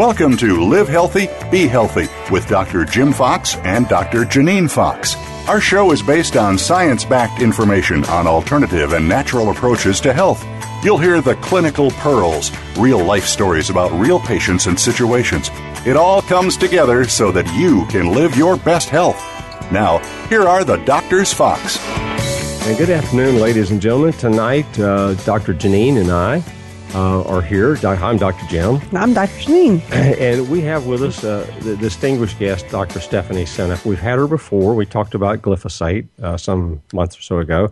Welcome to Live Healthy, Be Healthy with Dr. Jim Fox and Dr. Janine Fox. Our show is based on science backed information on alternative and natural approaches to health. You'll hear the clinical pearls, real life stories about real patients and situations. It all comes together so that you can live your best health. Now, here are the Doctors Fox. And good afternoon, ladies and gentlemen. Tonight, uh, Dr. Janine and I uh, are here. I'm Dr. Jim. I'm Dr. Janine. And we have with us uh, the distinguished guest, Dr. Stephanie Seneff. We've had her before. We talked about glyphosate uh, some months or so ago.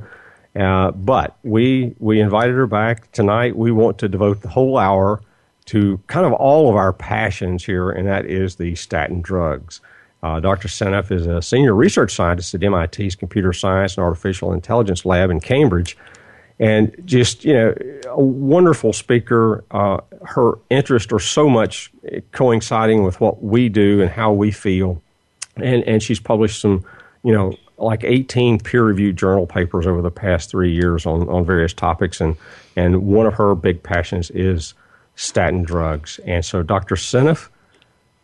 Uh, but we, we invited her back tonight. We want to devote the whole hour to kind of all of our passions here, and that is the statin drugs. Uh, Dr. Seneff is a senior research scientist at MIT's Computer Science and Artificial Intelligence Lab in Cambridge and just you know a wonderful speaker. Uh, her interests are so much coinciding with what we do and how we feel, and and she's published some you know like 18 peer-reviewed journal papers over the past three years on on various topics, and and one of her big passions is statin drugs. And so, Dr. Seneff,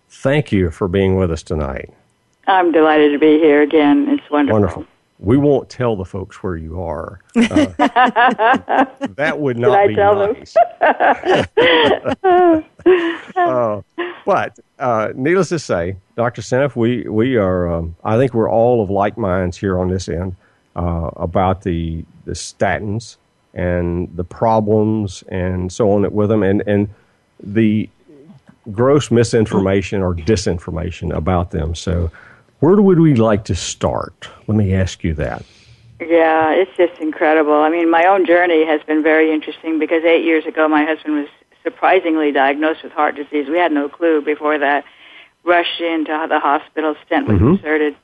thank you for being with us tonight. I'm delighted to be here again. It's wonderful. Wonderful we won't tell the folks where you are. Uh, that would not be nice. uh, but uh, needless to say, Dr. Seneff, we we are. Um, I think we're all of like minds here on this end uh, about the the statins and the problems and so on with them, and and the gross misinformation or disinformation about them. So where would we like to start? Let me ask you that. Yeah, it's just incredible. I mean, my own journey has been very interesting because eight years ago, my husband was surprisingly diagnosed with heart disease. We had no clue before that. Rushed into the hospital, stent was mm-hmm. inserted,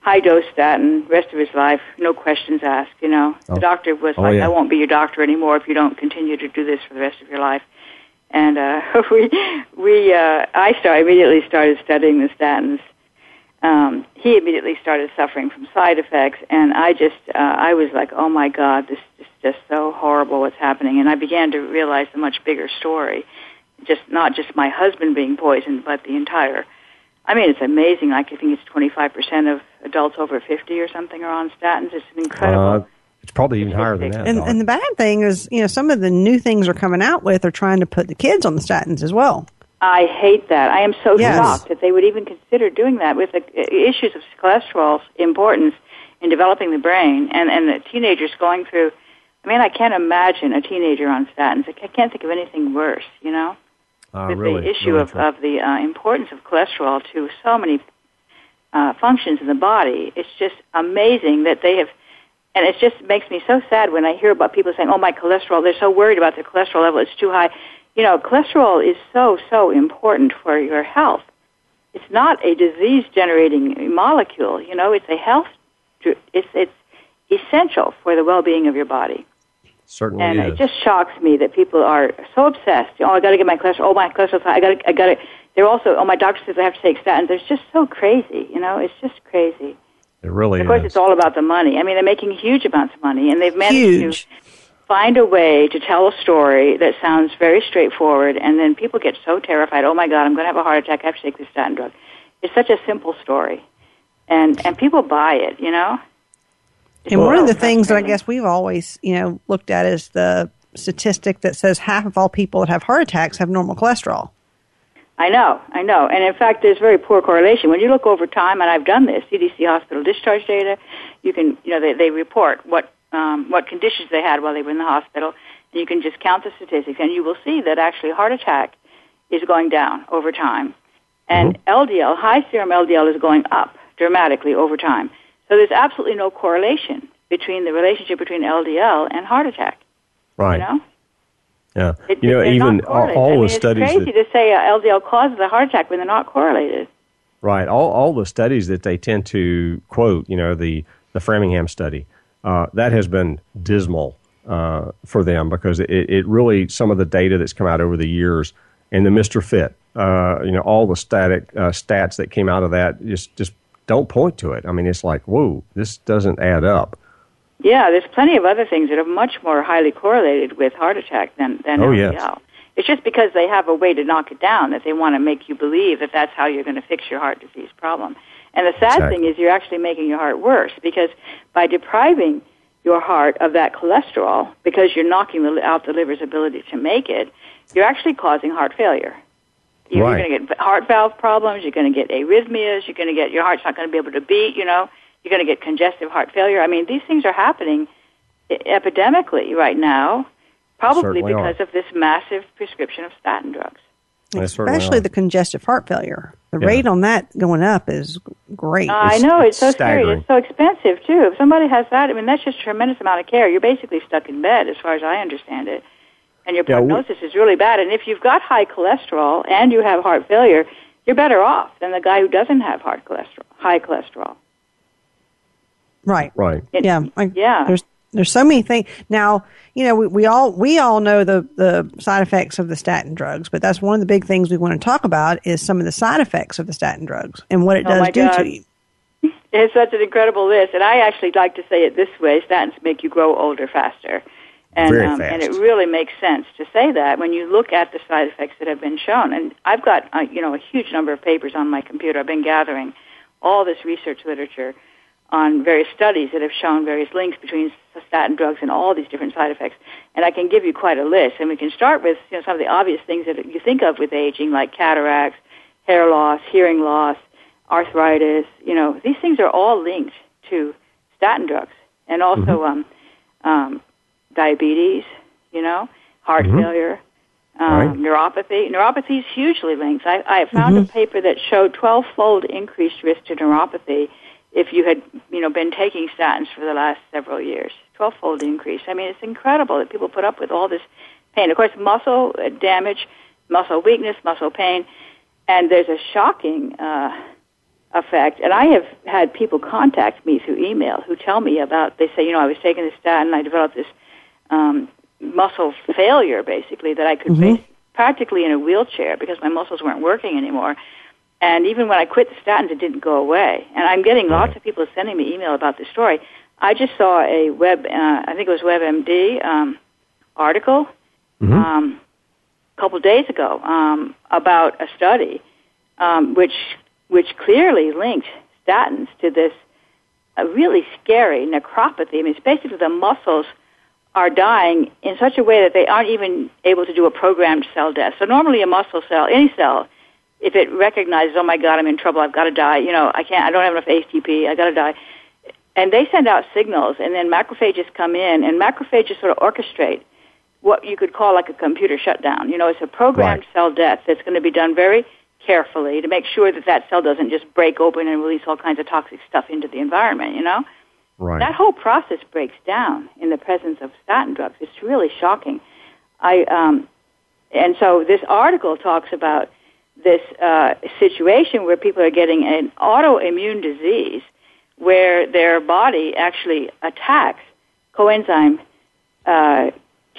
high dose statin, rest of his life, no questions asked. You know, oh. the doctor was oh, like, yeah. "I won't be your doctor anymore if you don't continue to do this for the rest of your life." And uh, we, we, uh, I started immediately started studying the statins um, he immediately started suffering from side effects, and I just, uh, I was like, oh my God, this is just so horrible what's happening. And I began to realize the much bigger story, just not just my husband being poisoned, but the entire. I mean, it's amazing. Like I think it's 25% of adults over 50 or something are on statins. It's incredible. Uh, it's probably even higher than that. And, and, the bad thing is, you know, some of the new things are coming out with are trying to put the kids on the statins as well. I hate that. I am so yes. shocked that they would even consider doing that with the issues of cholesterol's importance in developing the brain and, and the teenagers going through. I mean, I can't imagine a teenager on statins. I can't think of anything worse, you know? Uh, with really, the issue really of, of the uh, importance of cholesterol to so many uh, functions in the body. It's just amazing that they have, and it just makes me so sad when I hear about people saying, oh, my cholesterol, they're so worried about their cholesterol level, it's too high you know, cholesterol is so, so important for your health. It's not a disease generating molecule, you know, it's a health, it's, it's essential for the well being of your body. Certainly and is. it just shocks me that people are so obsessed. Oh, I got to get my cholesterol. Oh, my cholesterol's high. I got to. I got to. They're also. Oh, my doctor says I have to take statins. It's just so crazy. You know, it's just crazy. It really of course, is. it's all about the money. I mean, they're making huge amounts of money, and they've managed huge. to find a way to tell a story that sounds very straightforward, and then people get so terrified. Oh my God, I'm going to have a heart attack. I have to take this statin drug. It's such a simple story, and and people buy it. You know. It's and one of the things that I guess we've always you know looked at is the statistic that says half of all people that have heart attacks have normal cholesterol. I know, I know. And in fact, there's very poor correlation. When you look over time, and I've done this, CDC hospital discharge data, you can, you know, they, they report what um, what conditions they had while they were in the hospital. And you can just count the statistics, and you will see that actually heart attack is going down over time, and mm-hmm. LDL, high serum LDL, is going up dramatically over time. So there's absolutely no correlation between the relationship between LDL and heart attack. Right. You know? Yeah. It, you know, even all, all I mean, the it's studies. crazy that, to say uh, LDL causes a heart attack when they're not correlated. Right. All, all the studies that they tend to quote, you know, the, the Framingham study, uh, that has been dismal uh, for them because it, it really, some of the data that's come out over the years and the MRFIT, uh, you know, all the static uh, stats that came out of that just, just don't point to it. I mean, it's like, whoa, this doesn't add up. Yeah, there's plenty of other things that are much more highly correlated with heart attack than, than Oh, LDL. yes. It's just because they have a way to knock it down that they want to make you believe that that's how you're going to fix your heart disease problem. And the sad Exactly. thing is you're actually making your heart worse because by depriving your heart of that cholesterol, because you're knocking the, out the liver's ability to make it, you're actually causing heart failure. You're Right. going to get heart valve problems. You're going to get arrhythmias. You're going to get your heart's not going to be able to beat. You know, you're going to get congestive heart failure. I mean, these things are happening epidemically right now, probably Certainly because are. of this massive prescription of statin drugs. They certainly Especially the congestive heart failure. The Yeah. rate on that going up is great. I know it's it's, so scary. It's so expensive too. If somebody has that, I mean, that's just a tremendous amount of care. You're basically stuck in bed, as far as I understand it, and your Yeah, we- prognosis is really bad. And if you've got high cholesterol and you have heart failure, you're better off than the guy who doesn't have heart cholesterol, high cholesterol. right. Right. It- yeah. I- yeah. There's there's so many things. Now, you know, we, we all we all know the the side effects of the statin drugs, but that's one of the big things we want to talk about is some of the side effects of the statin drugs and what it Oh, does my do God. to you. It's such an incredible list, and I actually like to say it this way: statins make you grow older faster, and Very um, fast. and it really makes sense to say that when you look at the side effects that have been shown. And I've got uh, you know a huge number of papers on my computer. I've been gathering all this research literature on various studies that have shown various links between statin drugs and all these different side effects. And I can give you quite a list. And we can start with you know, some of the obvious things that you think of with aging, like cataracts, hair loss, hearing loss, arthritis. You know, these things are all linked to statin drugs, and also um, um, diabetes. You know, heart failure. Um, Right. Neuropathy. Neuropathy is hugely linked. I, I found a paper that showed 12-fold increased risk to neuropathy if you had, you know, been taking statins for the last several years. 12-fold increase. I mean, it's incredible that people put up with all this pain. Of course, muscle uh, damage, muscle weakness, muscle pain, and there's a shocking uh, effect. And I have had people contact me through email who tell me about. They say, you know, I was taking this statin, and I developed this um, muscle failure, basically, that I could face practically in a wheelchair because my muscles weren't working anymore. And even when I quit the statins, it didn't go away. And I'm getting lots of people sending me email about this story. I just saw a web, uh, I think it was WebMD um, article um, a couple days ago um, about a study um, which which clearly linked statins to this uh, really scary necropathy. I mean, it's basically the muscles are dying in such a way that they aren't even able to do a programmed cell death. So normally a muscle cell, any cell, if it recognizes, oh my God, I'm in trouble, I've got to die, you know, I can't, I don't have enough ATP, I got to die. And they send out signals, and then macrophages come in, and macrophages sort of orchestrate what you could call like a computer shutdown. You know, it's a programmed Right. cell death that's going to be done very carefully to make sure that that cell doesn't just break open and release all kinds of toxic stuff into the environment, you know? Right. That whole process breaks down in the presence of statin drugs. It's really shocking. I um, and so this article talks about this uh, situation where people are getting an autoimmune disease where their body actually attacks coenzyme uh,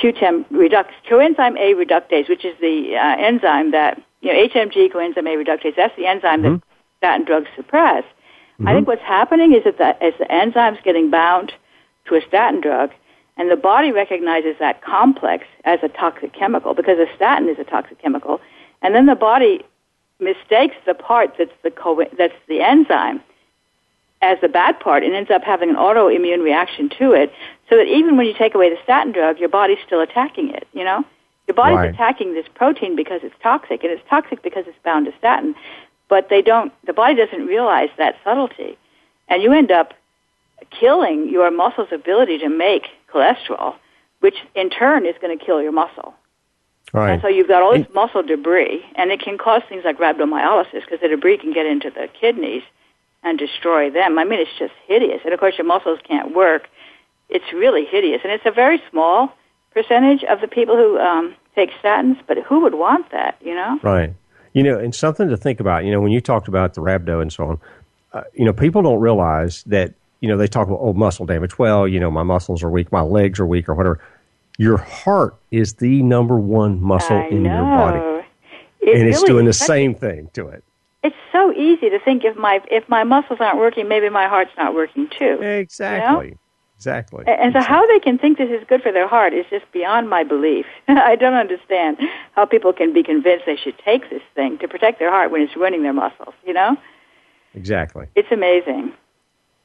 Q10 redux, coenzyme A reductase, which is the uh, enzyme that you know HMG coenzyme A reductase. That's the enzyme that statin drugs suppress. I think what's happening is that the, as the enzyme's getting bound to a statin drug, and the body recognizes that complex as a toxic chemical because a statin is a toxic chemical, and then the body mistakes the part that's the co- that's the enzyme as the bad part and ends up having an autoimmune reaction to it so that even when you take away the statin drug your body's still attacking it you know your body's Right. attacking this protein because it's toxic and it's toxic because it's bound to statin but they don't the body doesn't realize that subtlety and you end up killing your muscle's ability to make cholesterol which in turn is going to kill your muscle right. and so you've got all this muscle debris, and it can cause things like rhabdomyolysis because the debris can get into the kidneys and destroy them. I mean, it's just hideous. And of course, your muscles can't work. It's really hideous, and it's a very small percentage of the people who um, take statins. But who would want that? You know? Right. You know, and something to think about. You know, when you talked about the rhabdo and so on, uh, you know, people don't realize that. You know, they talk about oh muscle damage. Well, you know, my muscles are weak, my legs are weak, or whatever. Your heart is the number one muscle I in know. your body, It and it's really doing the same thing to it. It's so easy to think if my if my muscles aren't working, maybe my heart's not working too. Exactly. Exactly. And so, how they can think this is good for their heart is just beyond my belief. I don't understand how people can be convinced they should take this thing to protect their heart when it's ruining their muscles. You know, Exactly. it's amazing.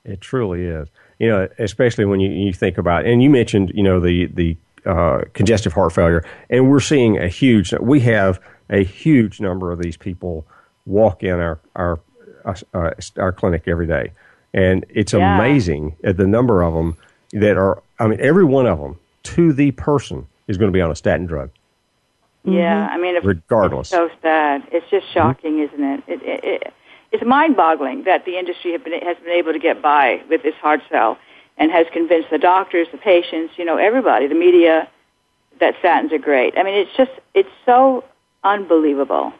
It truly is. You know, especially when you, you think about, and you mentioned, you know, the the uh, congestive heart failure, and we're seeing a huge. We have a huge number of these people walk in our our uh, our clinic every day, and it's Yeah. amazing at the number of them that are. I mean, every one of them to the person is going to be on a statin drug. Yeah, I mean, if, Regardless. it's so sad. It's just shocking, isn't it? It, it, it? It's mind-boggling that the industry have been, has been able to get by with this hard sell, and has convinced the doctors, the patients, you know, everybody, the media, that statins are great. I mean, it's just it's so unbelievable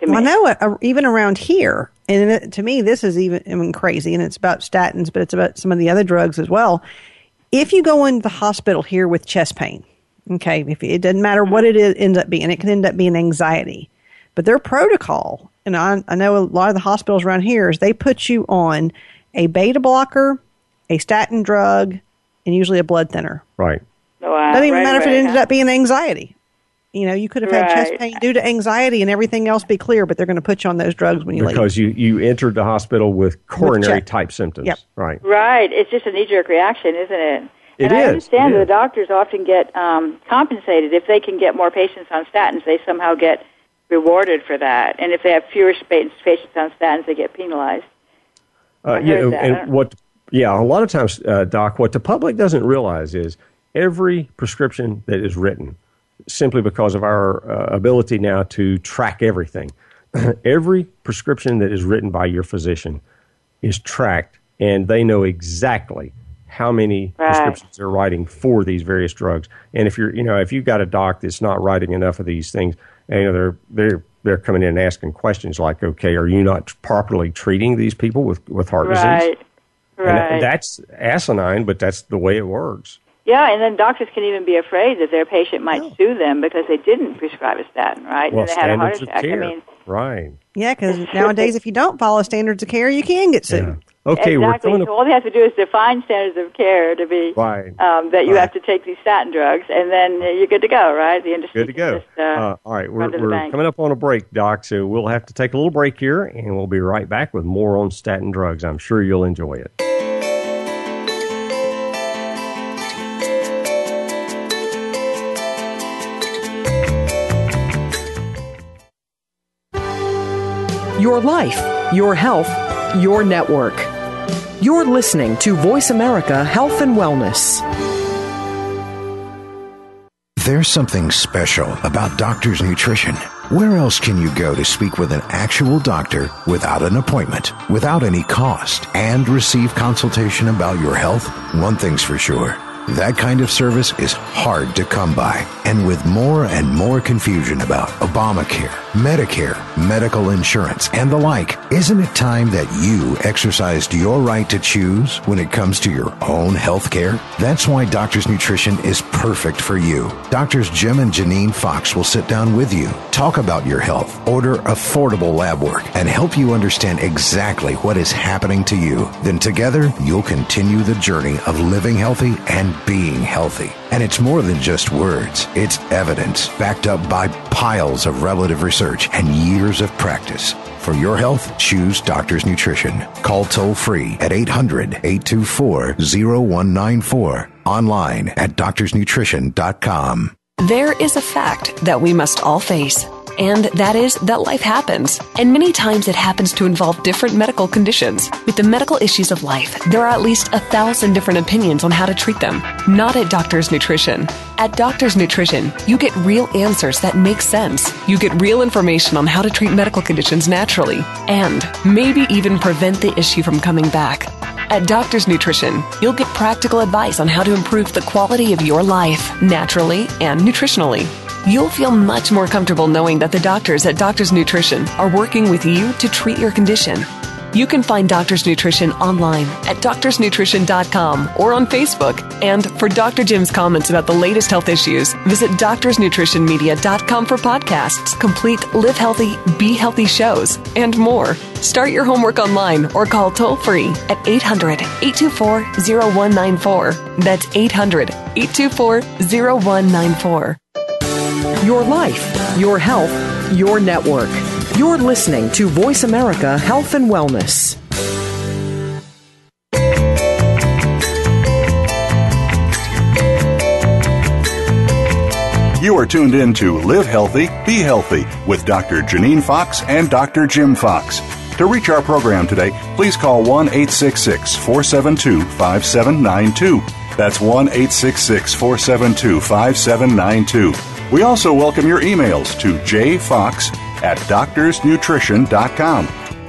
to me. Well, I know uh, even around here, and it, to me, this is even, even crazy, and it's about statins, but it's about some of the other drugs as well. If you go into the hospital here with chest pain, okay, if it doesn't matter what it is, ends up being, it can end up being anxiety. But their protocol, and I, I know a lot of the hospitals around here, is they put you on a beta blocker, a statin drug, and usually a blood thinner. Right. Wow, Doesn't even right, matter if it ended huh? up being anxiety. You know, you could have had chest pain due to anxiety and everything else be clear, but they're going to put you on those drugs when you leave. Because you, you entered the hospital with coronary check. type symptoms. Yep. Right. Right. It's just a knee-jerk reaction, isn't it? It and I understand it that is. the doctors often get um, compensated if they can get more patients on statins. They somehow get rewarded for that, and if they have fewer patients on statins, they get penalized. Uh, I yeah, heard that. and what? Yeah, a lot of times, uh, Doc, what the public doesn't realize is every prescription that is written, simply because of our uh, ability now to track everything, every prescription that is written by your physician is tracked, and they know exactly how many Right. prescriptions they're writing for these various drugs. And if you're, you know, if you've got a doc that's not writing enough of these things, and, you know, they're they're they're coming in and asking questions like, okay, are you not properly treating these people with with heart disease? Right. And that's asinine, but that's the way it works. yeah, and then doctors can even be afraid that their patient might sue them because they didn't prescribe a statin, right? Well, and they had a heart standards of attack. care. I mean, right. Yeah, because nowadays, if you don't follow standards of care, you can get sued. Okay, we're exactly. So up. all they have to do is define standards of care to be Right. um, that you Right. have to take these statin drugs, and then uh, you're good to go, right? The industry Good to go. Just, uh, Uh, all right, we're, run to the we're coming up on a break, Doc, so we'll have to take a little break here, and we'll be right back with more on statin drugs. I'm sure you'll enjoy it. Your life, your health, your network. You're listening to Voice America Health and Wellness. There's something special about Doctor's Nutrition. Where else can you go to speak with an actual doctor without an appointment, without any cost, and receive consultation about your health? One thing's for sure. That kind of service is hard to come by. And with more and more confusion about Obamacare, Medicare, medical insurance, and the like, isn't it time that you exercised your right to choose when it comes to your own health care? That's why Doctor's Nutrition is perfect for you. Doctors Jim and Janine Fox will sit down with you, talk about your health, order affordable lab work, and help you understand exactly what is happening to you. Then together, you'll continue the journey of living healthy and being healthy. And it's more than just words. It's evidence backed up by piles of relative research and years of practice. For your health, choose Doctor's Nutrition. Call toll free at 800 824 0194. Online at doctorsnutrition.com. There is a fact that we must all face. And that is that life happens. And many times it happens to involve different medical conditions. With the medical issues of life, there are at least a thousand different opinions on how to treat them. Not at Doctor's Nutrition. At Doctor's Nutrition, you get real answers that make sense. You get real information on how to treat medical conditions naturally, and maybe even prevent the issue from coming back. At Doctor's Nutrition, you'll get practical advice on how to improve the quality of your life naturally and nutritionally. You'll feel much more comfortable knowing that the doctors at Doctor's Nutrition are working with you to treat your condition. You can find Doctor's Nutrition online at doctorsnutrition.com or on Facebook. And for Dr. Jim's comments about the latest health issues, visit doctorsnutritionmedia.com for podcasts, complete Live Healthy, Be Healthy shows, and more. Start your homework online or call toll free at 800 824 0194. That's 800 824 0194. Your life, your health, your network. You're listening to Voice America Health and Wellness. You are tuned in to Live Healthy, Be Healthy with Dr. Janine Fox and Dr. Jim Fox. To reach our program today, please call 1 866 472 5792. That's 1 866 472 5792. We also welcome your emails to jfox at doctorsnutrition.com.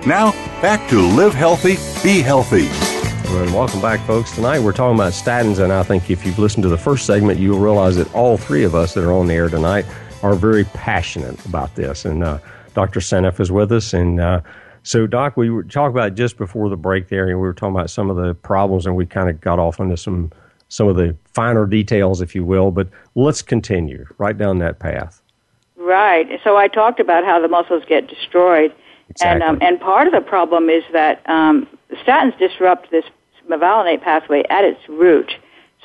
Now, back to Live Healthy, Be Healthy. And welcome back, folks. Tonight we're talking about statins, and I think if you've listened to the first segment, you'll realize that all three of us that are on the air tonight are very passionate about this. And uh, Dr. Seneff is with us. And uh, so, Doc, we were talking about just before the break there, and we were talking about some of the problems, and we kind of got off into some some of the finer details, if you will. But let's continue right down that path. Right. So I talked about how the muscles get destroyed, Exactly. and um, and part of the problem is that um, statins disrupt this mevalonate pathway at its root.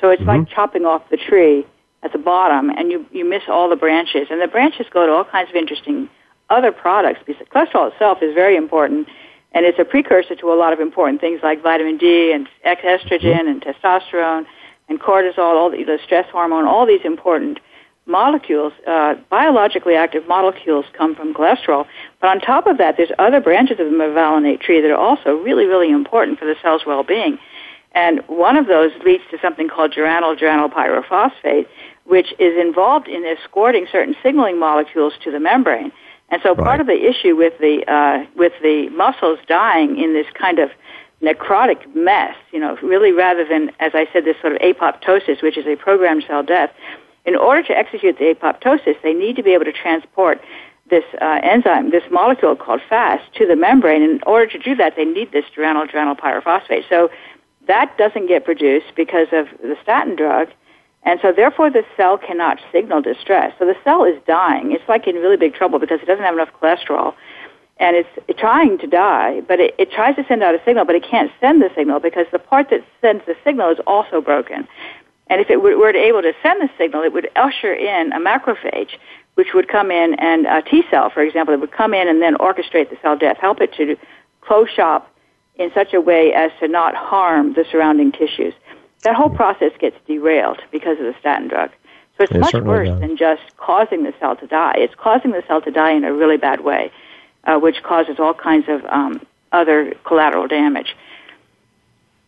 So it's like chopping off the tree at the bottom, and you you miss all the branches, and the branches go to all kinds of interesting other products. Because cholesterol itself is very important, and it's a precursor to a lot of important things like vitamin D and estrogen and testosterone and cortisol, all the, the stress hormone, all these important molecules, uh, biologically active molecules come from cholesterol. But on top of that, there's other branches of the mevalonate tree that are also really, really important for the cell's well-being. And one of those leads to something called geranyl geranyl pyrophosphate, which is involved in escorting certain signaling molecules to the membrane. And so part of the issue with the uh, with the muscles dying in this kind of necrotic mess, you know, really rather than, as I said, this sort of apoptosis, which is a programmed cell death, in order to execute the apoptosis, they need to be able to transport this uh, enzyme, this molecule called FAST, to the membrane. In order to do that, they need this geranyl geranyl pyrophosphate. So that doesn't get produced because of the statin drug, and so therefore the cell cannot signal distress. So the cell is dying. It's like in really big trouble because it doesn't have enough cholesterol, and it's trying to die, but it, it tries to send out a signal, but it can't send the signal because the part that sends the signal is also broken. And if it were, were able to send the signal, it would usher in a macrophage, which would come in, and a T cell, for example, it would come in and then orchestrate the cell death, help it to close shop in such a way as to not harm the surrounding tissues. That whole process gets derailed because of the statin drug. So it's It much worse does. than just causing the cell to die. It's causing the cell to die in a really bad way, uh, which causes all kinds of um, other collateral damage.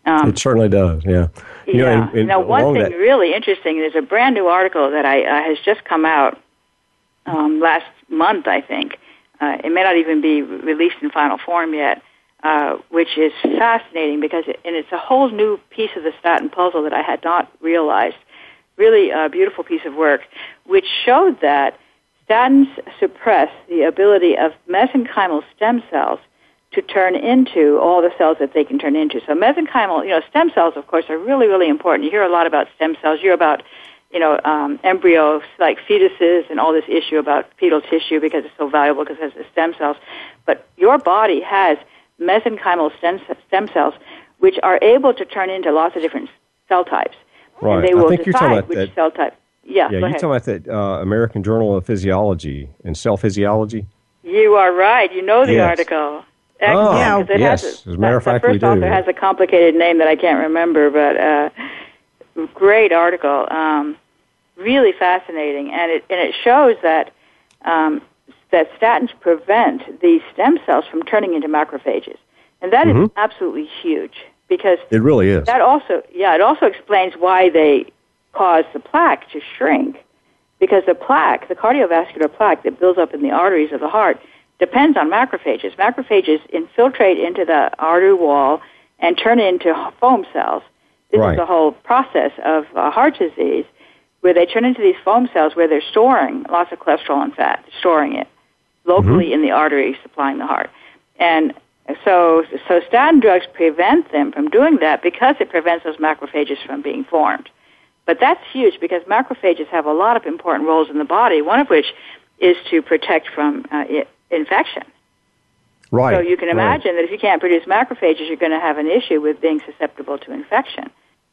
Um, It certainly does, yeah. You know, yeah. and- and now, one thing that- really interesting. There's a brand new article that I uh, has just come out um, last month, I think. Uh, it may not even be released in final form yet, uh, which is fascinating because it, and it's a whole new piece of the statin puzzle that I had not realized. Really a beautiful piece of work, which showed that statins suppress the ability of mesenchymal stem cells to turn into all the cells that they can turn into. So mesenchymal, you know, stem cells, of course, are really, really important. You hear a lot about stem cells. You hear about, you know, um, embryos, like fetuses, and all this issue about fetal tissue because it's so valuable because it has the stem cells. But your body has mesenchymal stem, stem cells, which are able to turn into lots of different cell types. Right. And they I will think you're decide talking about which that- cell type. Yeah, Yeah, you're talking about that uh, American Journal of Physiology and Cell Physiology. You are right. You know the Yes. article. Oh, Excellent, 'cause it yes. Has a, As a matter of the fact, we first do. author has a complicated name that I can't remember, but uh, great article. Um, really fascinating, and it and it shows that um, that statins prevent these stem cells from turning into macrophages. And that is Mhm. absolutely huge because It really is. that also, yeah, it also explains why they cause the plaque to shrink. Because the plaque, the cardiovascular plaque that builds up in the arteries of the heart, depends on macrophages. Macrophages infiltrate into the artery wall and turn into foam cells. This Right. is the whole process of uh, heart disease, where they turn into these foam cells where they're storing lots of cholesterol and fat, storing it locally in the artery supplying the heart. And so, so statin drugs prevent them from doing that because it prevents those macrophages from being formed. But that's huge because macrophages have a lot of important roles in the body, one of which is to protect from uh, infection. right. So you can right. imagine that if you can't produce macrophages, you're going to have an issue with being susceptible to infection.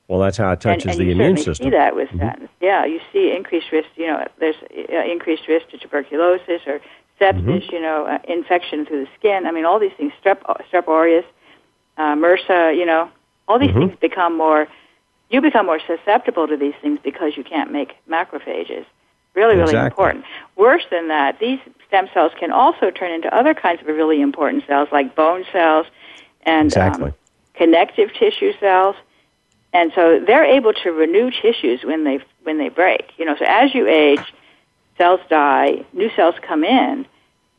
Well, that's how it touches and, and the you immune system. see that with statins. Yeah, you see increased risk. You know, there's uh, increased risk to tuberculosis or sepsis. Mm-hmm. You know, uh, infection through the skin. I mean, all these things. Strep, strep aureus, uh, MRSA. You know, all these Mhm. things become more. You become more susceptible to these things because you can't make macrophages. Really, really Exactly. important. Worse than that, these stem cells can also turn into other kinds of really important cells like bone cells and Exactly. um, connective tissue cells and so they're able to renew tissues when they when they break. You know, so as you age, cells die, new cells come in,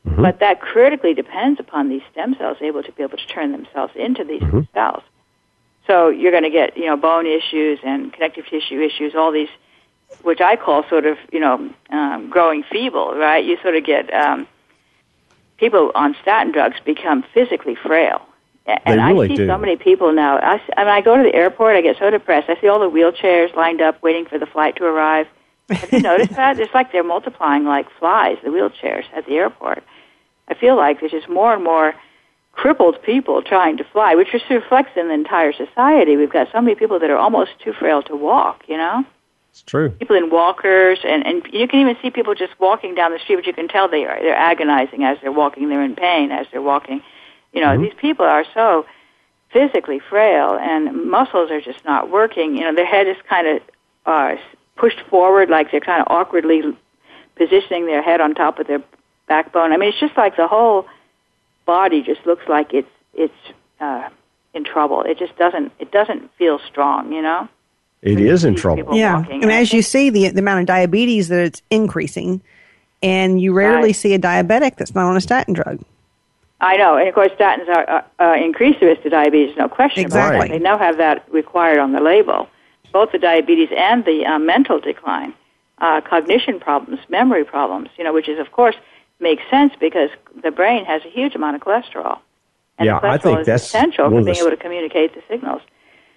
Mm-hmm. but that critically depends upon these stem cells able to be able to turn themselves into these Mm-hmm. new cells. So you're going to get you know bone issues and connective tissue issues, all these, which I call sort of you know um, growing feeble. Right? You sort of get um, people on statin drugs become physically frail. And really I see do. so many people now. I, I mean, I go to the airport, I get so depressed. I see all the wheelchairs lined up waiting for the flight to arrive. Have you noticed that? It's like they're multiplying like flies, the wheelchairs at the airport. I feel like there's just more and more crippled people trying to fly, which just reflects in the entire society. We've got so many people that are almost too frail to walk, you know? It's true. people in walkers, and and you can even see people just walking down the street, but you can tell they are they're agonizing as they're walking. They're in pain as they're walking. You know, these people are so physically frail, and muscles are just not working. You know, their head is kind of uh, pushed forward, like they're kind of awkwardly positioning their head on top of their backbone. I mean, it's just like the whole body just looks like it's it's uh, in trouble. It just doesn't it doesn't feel strong. You know. It When you is in trouble. Yeah, walking. and I as you see the the amount of diabetes that it's increasing, and you rarely Right. see a diabetic that's not on a statin drug. I know, and of course, statins are, uh, uh, increase the risk of diabetes. No question about Exactly. that. They now have that required on the label, both the diabetes and the uh, mental decline, uh, cognition problems, memory problems. You know, which is of course makes sense because the brain has a huge amount of cholesterol, and Yeah, cholesterol I think is that's essential for of the being able to communicate the signals.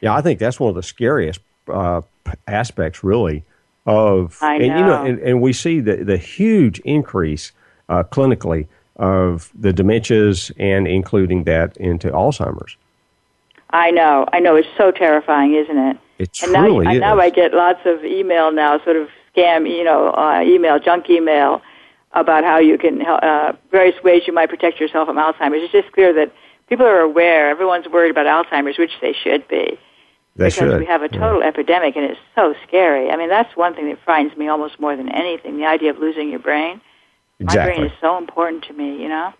Yeah, I think that's one of the scariest uh, aspects, really, of I and you know, know. and, and we see the the huge increase uh, clinically of the dementias and including that into Alzheimer's. I know, I know. It's so terrifying, isn't it? It and now, truly is. now I get lots of email now, sort of scam, you know, uh, email, junk email about how you can, uh, various ways you might protect yourself from Alzheimer's. It's just clear that people are aware. Everyone's worried about Alzheimer's, which they should be. They because should. we have a total epidemic, and it's so scary. I mean, that's one thing that frightens me almost more than anything. The idea of losing your brain. Exactly. My brain is so important to me, you know.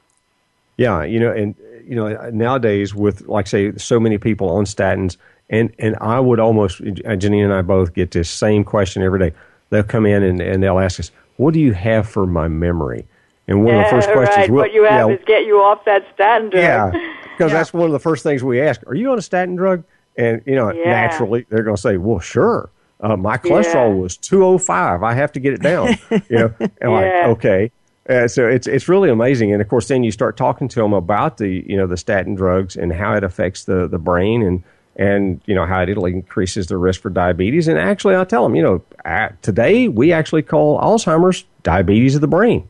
Yeah, you know, and you know, nowadays with like say so many people on statins, and and I would almost, Janine and I both get this same question every day. They'll come in and, and they'll ask us, "What do you have for my memory?" And one of the first questions, right. we'll- what you have yeah, is get you off that statin drug. yeah, because that's one of the first things we ask. Are you on a statin drug? And you know, Yeah. naturally they're going to say, "Well, sure." Uh, my cholesterol Yeah. was two hundred five. I have to get it down. you know, and like okay. Uh, so it's it's really amazing, and of course, then you start talking to them about the you know the statin drugs and how it affects the the brain and and you know how it increases the risk for diabetes. And actually, I tell them, you know, uh, today we actually call Alzheimer's diabetes of the brain.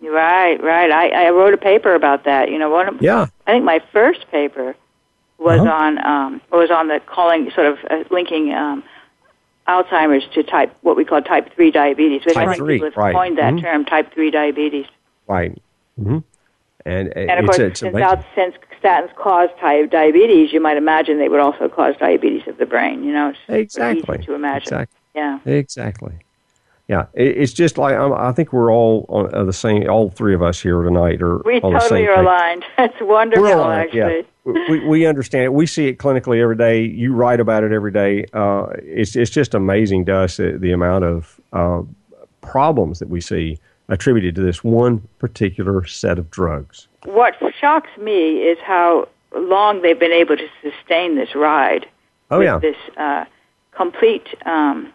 Right, right. I, I wrote a paper about that. You know, one of, Yeah. I think my first paper was Uh-huh. on um, was on the calling sort of uh, linking um, Alzheimer's to type what we call type three diabetes. Which I think three, people have right. coined that Mhm. term, type three diabetes. Right. hmm And, And of it's, course, it's since, out, since statins cause type diabetes, you might imagine they would also cause diabetes of the brain. You know, it's Exactly. easy to imagine. Exactly. Yeah. Exactly. yeah. It, it's just like I'm, i think we're all on uh, the same. All three of us here tonight are we on totally the same are aligned. That's wonderful, We're aligned, actually. Yeah. we, we understand it. We see it clinically every day. You write about it every day. Uh, it's it's just amazing to us the, the amount of uh, problems that we see attributed to this one particular set of drugs. What shocks me is how long they've been able to sustain this ride Oh with yeah, this uh, complete um,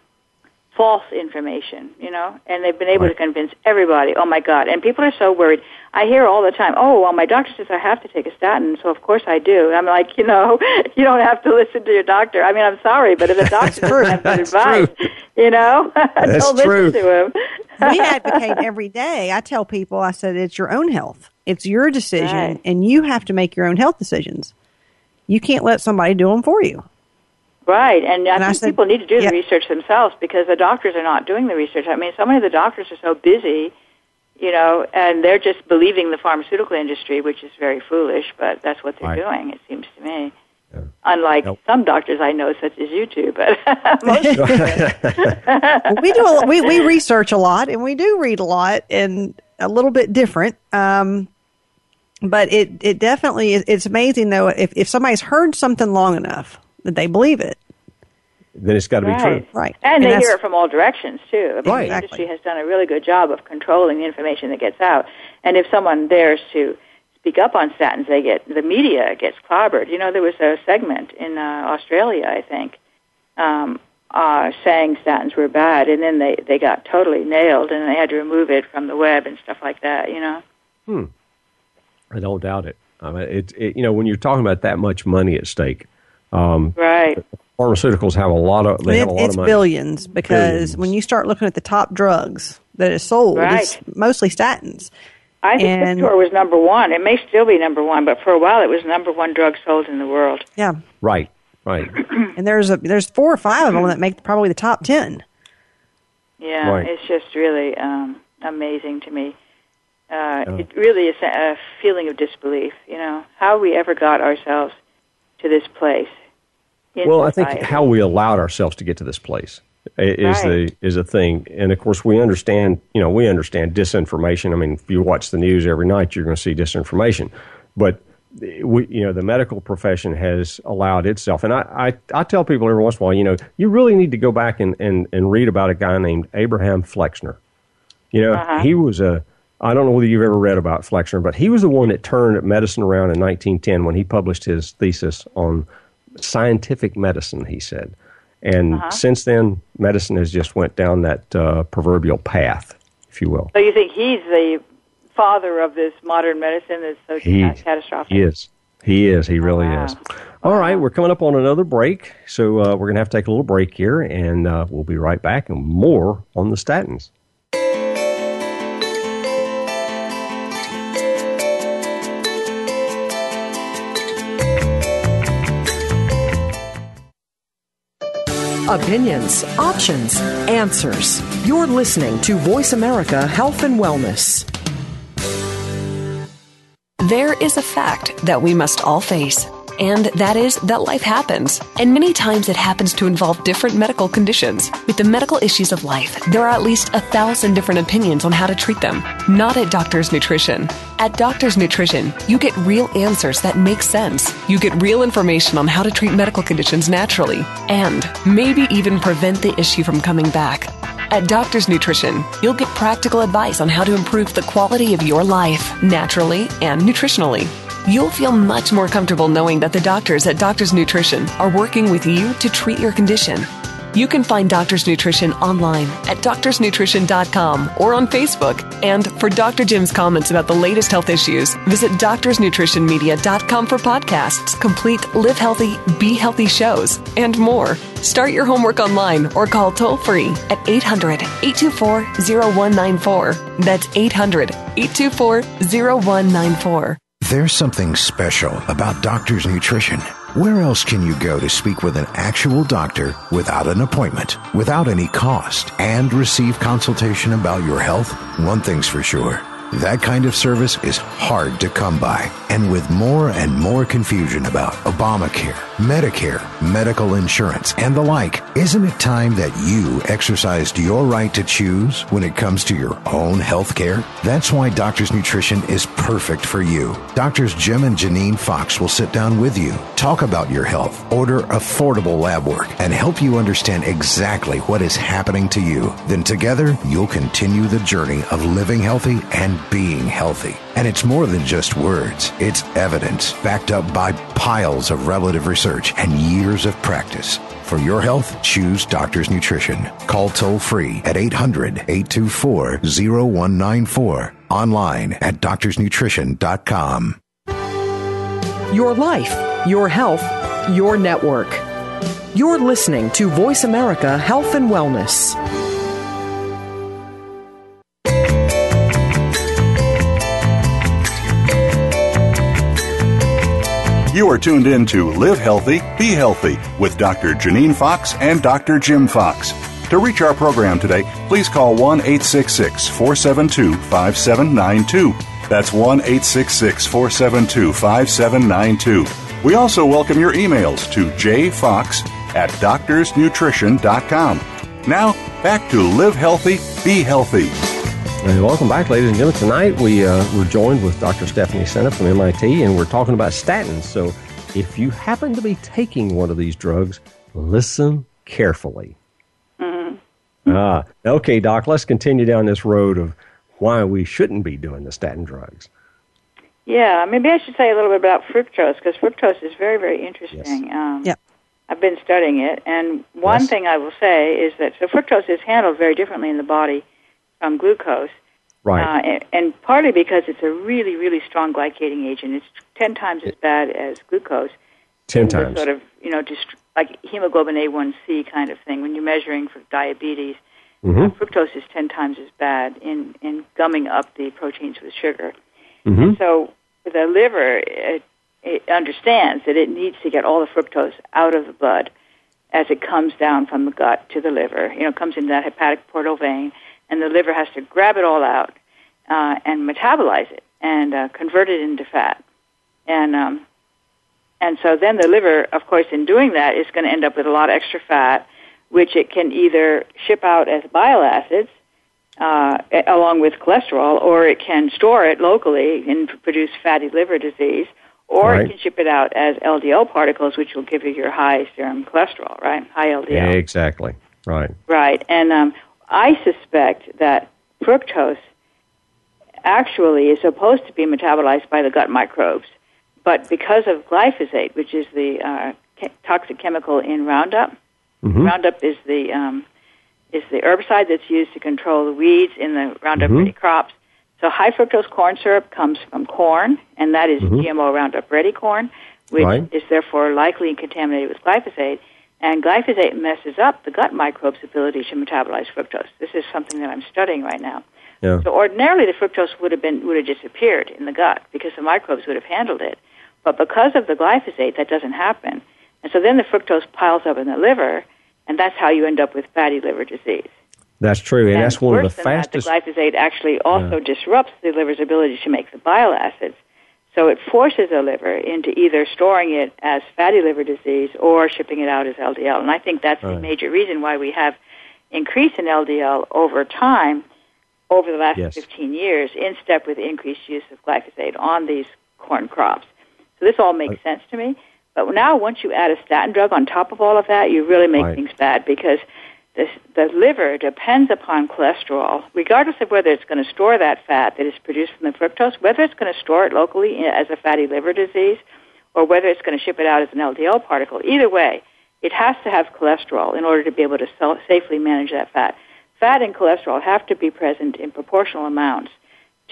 false information, you know, and they've been able Right. to convince everybody. Oh my God! And people are so worried. I hear all the time, "Oh, well, my doctor says I have to take a statin, so of course I do." I'm like, you know, you don't have to listen to your doctor. I mean, I'm sorry, but if a doctor doesn't have good advice, true. you know, That's don't true. listen to him. we advocate every day. I tell people, I said, it's your own health. It's your decision, Right. and you have to make your own health decisions. You can't let somebody do them for you. Right, and I And I think said- people need to do yeah. the research themselves because the doctors are not doing the research. I mean, so many of the doctors are so busy, you know, and they're just believing the pharmaceutical industry, which is very foolish, but that's what they're Right. doing, it seems to me. Yeah. Unlike Nope. some doctors I know, such as you two, but most Well, we do a, we we research a lot and we do read a lot and a little bit different. Um, but it it definitely is. It's amazing though if if somebody's heard something long enough that they believe it. then it's got to be true. right, Right. and, And they hear it from all directions too. I mean, Right. the industry has done a really good job of controlling the information that gets out, and if someone dares to speak up on statins, they get the media gets clobbered. You know, there was a segment in uh, Australia, I think, um, uh, saying statins were bad, and then they they got totally nailed, and they had to remove it from the web and stuff like that. You know, I don't doubt it. I mean, it, it. You know, when you're talking about that much money at stake, um, right? pharmaceuticals have a lot of. They It- have a lot it's of money. billions because Billions. when you start looking at the top drugs that is sold, it's mostly statins. I think And- Lipitor was number one. It may still be number one, but for a while it was number one drug sold in the world. Yeah, Right. Right. and there's a there's four or five of them that make probably the top ten. Yeah, Right. it's just really um, amazing to me. Uh. It really is a, feeling of disbelief. You know how we ever got ourselves to this place. Well, I think how we allowed ourselves to get to this place is Right. the is a thing, and of course we understand. You know, we understand disinformation. I mean, if you watch the news every night, you're going to see disinformation. But we, you know, the medical profession has allowed itself, and I, I, I tell people every once in a while, you know, you really need to go back and, and, and read about a guy named Abraham Flexner. You know, Uh-huh. he was a. I don't know whether you've ever read about Flexner, but he was the one that turned medicine around in 1910 when he published his thesis on scientific medicine. He said, and Uh-huh. since then, medicine has just went down that uh, proverbial path, if you will. So you think he's the father of this modern medicine that's so He, catastrophic? he is. He is. He really wow. is. All right, we're coming up on another break, so uh, we're going to have to take a little break here, and uh, we'll be right back and more on the statins. Opinions, options, answers. You're listening to Voice America Health and Wellness. There is a fact that we must all face, and that is that life happens. And many times it happens to involve different medical conditions. With the medical issues of life, there are at least a thousand different opinions on how to treat them. Not at Doctor's Nutrition. At Doctor's Nutrition, you get real answers that make sense. You get real information on how to treat medical conditions naturally, and maybe even prevent the issue from coming back. At Doctor's Nutrition, you'll get practical advice on how to improve the quality of your life naturally and nutritionally. You'll feel much more comfortable knowing that the doctors at Doctor's Nutrition are working with you to treat your condition. You can find Doctor's Nutrition online at doctorsnutrition.com or on Facebook. And for Dr. Jim's comments about the latest health issues, visit doctorsnutritionmedia.com for podcasts, complete Live Healthy, Be Healthy shows, and more. Start your homework online or call toll free at 800 824 0194. That's 800 824 0194. There's something special about Doctor's Nutrition. Where else can you go to speak with an actual doctor without an appointment, without any cost, and receive consultation about your health? One thing's for sure. That kind of service is hard to come by. And with more and more confusion about Obamacare, Medicare, medical insurance, and the like, isn't it time that you exercised your right to choose when it comes to your own health care? That's why Doctor's Nutrition is perfect for you. Doctors Jim and Janine Fox will sit down with you, talk about your health, order affordable lab work, and help you understand exactly what is happening to you. Then together, you'll continue the journey of living healthy and being healthy. And it's more than just words, it's evidence backed up by piles of relative research and years of practice. For your health, choose Doctor's Nutrition. Call toll free at 800 824 0194. Online at doctorsnutrition.com. Your life, your health, your network. You're listening to Voice America Health and Wellness. You are tuned in to Live Healthy, Be Healthy with Dr. Janine Fox and Dr. Jim Fox. To reach our program today, please call 1 866 472 5792. That's 1 866 472 5792. We also welcome your emails to jfox at doctorsnutrition.com. Now, back to Live Healthy, Be Healthy. And welcome back, ladies and gentlemen. Tonight we uh, we're joined with Dr. Stephanie Seneff from MIT, and we're talking about statins. So, if you happen to be taking one of these drugs, listen carefully. Mm-hmm. Ah, okay, Doc. Let's continue down this road of why we shouldn't be doing the statin drugs. Yeah, maybe I should say a little bit about fructose because fructose is very, very interesting. Yes. Um, yeah. I've been studying it, and one yes. thing I will say is that so fructose is handled very differently in the body from glucose. Right. Uh, and, and, partly because it's a really, really strong glycating agent. It's 10 times as bad as glucose. 10 times. Sort of, you know, just like hemoglobin A1C kind of thing. When you're measuring for diabetes, mm-hmm. uh, fructose is 10 times as bad in, in gumming up the proteins with sugar. Mm-hmm. So the liver, it, it understands that it needs to get all the fructose out of the blood as it comes down from the gut to the liver. You know, it comes into that hepatic portal vein and the liver has to grab it all out uh, and metabolize it and uh, convert it into fat. And um, and so then the liver, of course, in doing that, is going to end up with a lot of extra fat, which it can either ship out as bile acids uh, along with cholesterol, or it can store it locally and produce fatty liver disease, or right. it can ship it out as LDL particles, which will give you your high serum cholesterol, right? High LDL. Yeah, Exactly. Right. Right. And um, I suspect that fructose actually is supposed to be metabolized by the gut microbes, but because of glyphosate, which is the uh, toxic chemical in Roundup, mm-hmm. Roundup is the um, is the herbicide that's used to control the weeds in the Roundup mm-hmm. Ready crops. So high fructose corn syrup comes from corn, and that is mm-hmm. GMO Roundup Ready corn, which right. is therefore likely contaminated with glyphosate. And glyphosate messes up the gut microbes' ability to metabolize fructose. This is something that I'm studying right now. Yeah. So ordinarily the fructose would have been would have disappeared in the gut because the microbes would have handled it. But because of the glyphosate, that doesn't happen. And so then the fructose piles up in the liver, and that's how you end up with fatty liver disease. That's true, and, and that's one of the fastest. That, the glyphosate actually also Yeah. disrupts the liver's ability to make the bile acids. So it forces the liver into either storing it as fatty liver disease or shipping it out as LDL. And I think that's the major reason why we have increase in LDL over time over the last Yes. 15 years in step with increased use of glyphosate on these corn crops. So this all makes sense to me. But now once you add a statin drug on top of all of that, you really make Right. things bad because the, the liver depends upon cholesterol, regardless of whether it's going to store that fat that is produced from the fructose, whether it's going to store it locally as a fatty liver disease, or whether it's going to ship it out as an LDL particle. Either way, it has to have cholesterol in order to be able to safely manage that fat. Fat and cholesterol have to be present in proportional amounts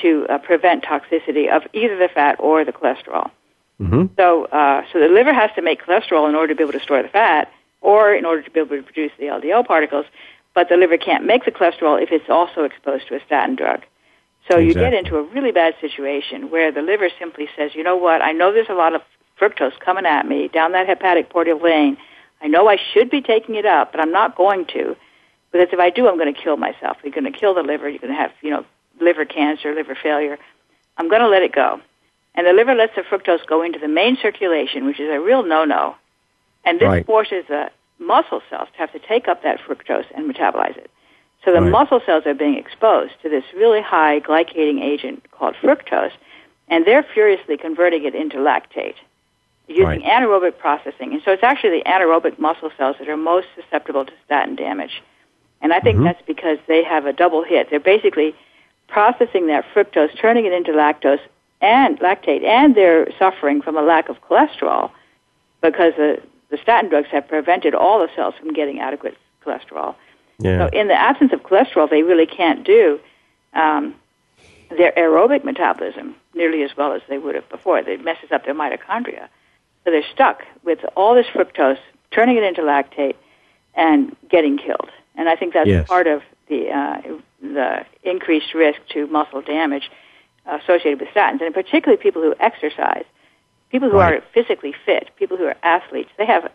to uh, prevent toxicity of either the fat or the cholesterol. hmm So, uh, so the liver has to make cholesterol in order to be able to store the fat, or in order to be able to produce the LDL particles. But the liver can't make the cholesterol if it's also exposed to a statin drug. So you get into a really bad situation where the liver simply says, you know what, I know there's a lot of fructose coming at me down that hepatic portal vein. I know I should be taking it up, but I'm not going to. Because if I do, I'm going to kill myself. You're going to kill the liver. You're going to have, you know, liver cancer, liver failure. I'm going to let it go. And the liver lets the fructose go into the main circulation, which is a real no-no. And this Right. forces the muscle cells to have to take up that fructose and metabolize it. So the Right. muscle cells are being exposed to this really high glycating agent called fructose, and they're furiously converting it into lactate using Right. anaerobic processing. And so it's actually the anaerobic muscle cells that are most susceptible to statin damage. And I think Mhm. that's because they have a double hit. They're basically processing that fructose, turning it into lactose and lactate, and they're suffering from a lack of cholesterol because the, the statin drugs have prevented all the cells from getting adequate cholesterol. Yeah. So in the absence of cholesterol, they really can't do um, their aerobic metabolism nearly as well as they would have before. It messes up their mitochondria. So they're stuck with all this fructose, turning it into lactate, and getting killed. And I think that's Yes. part of the uh, the increased risk to muscle damage associated with statins, and particularly people who exercise, people who Right. are physically fit, people who are athletes. They have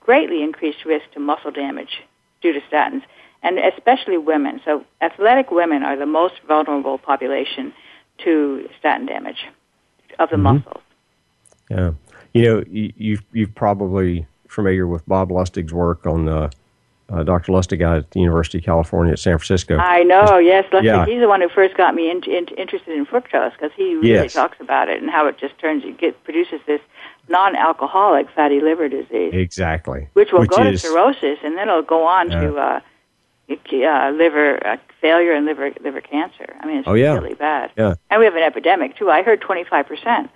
greatly increased risk to muscle damage due to statins, and especially women. So athletic women are the most vulnerable population to statin damage of the Mhm. muscles. Yeah, you know, you, you've you've probably familiar with Bob Lustig's work on uh, uh, Dr. Lustig out at the University of California at San Francisco. I know, yes. Lustig, Yeah. he's the one who first got me in, in, interested in fructose because he really Yes. talks about it and how it just turns, it get, produces this non-alcoholic fatty liver disease, Exactly. which will go is, to cirrhosis and then it'll go on to uh, uh, liver uh, failure and liver liver cancer. I mean, it's Oh, yeah. really bad. Yeah. And we have an epidemic too. I heard 25%